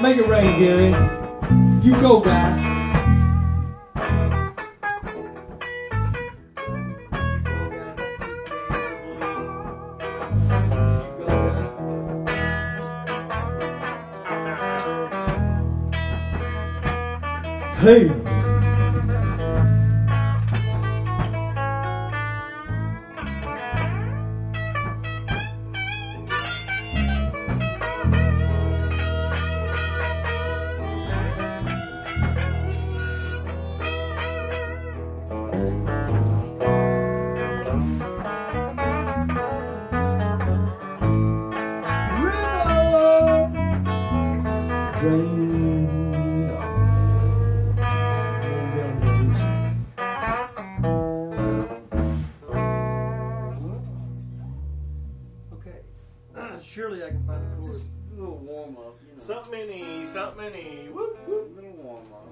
Make it rain, Gary. You go, guy. Hey! Something many, something many. Whoop, whoop. Little Walmart.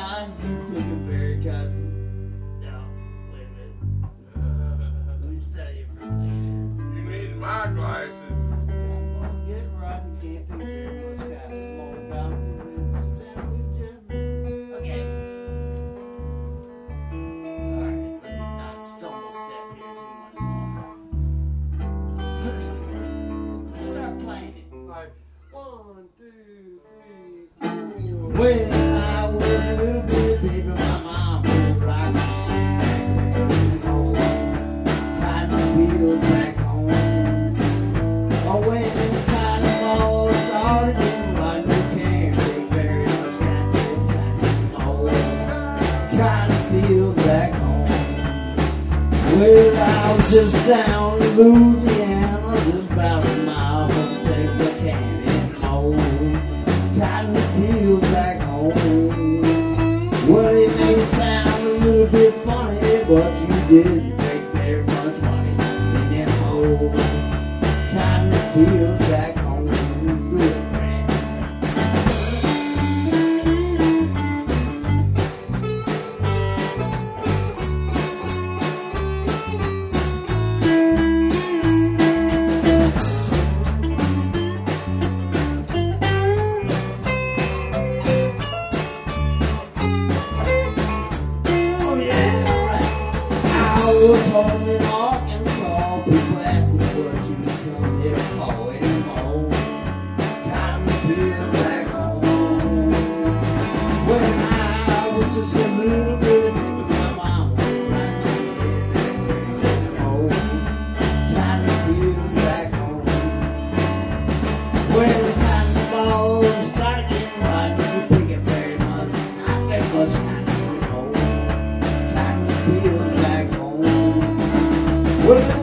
I do to the very but Well, it was down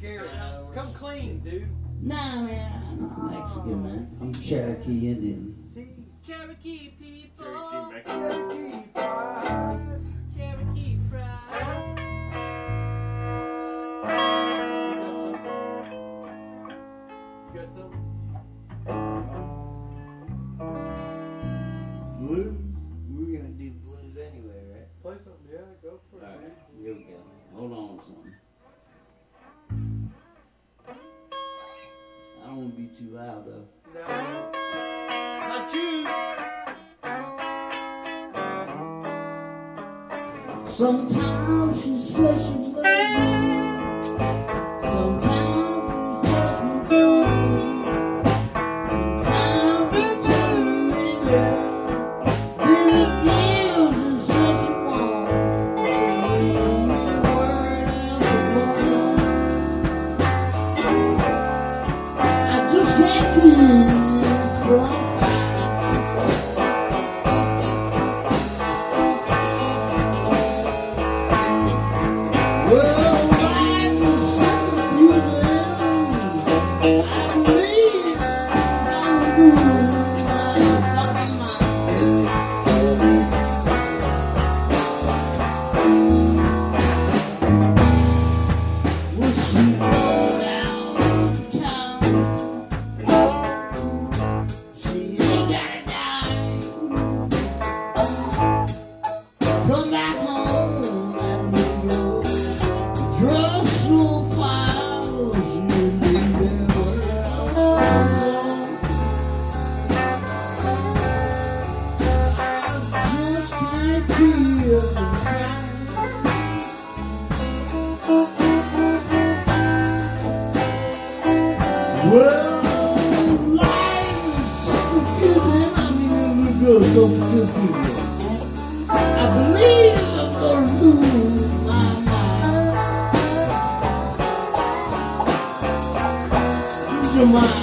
Come clean, dude. No, man, I'm not Mexican, man. I'm Cherokee Indian. See, Cherokee people. Cherokee Mexican. Cherokee people. too loud though. No. Not you. Sometimes she says she Well, life so confusing. I so confusing. I believe I'm gonna lose my mind. Lose your mind.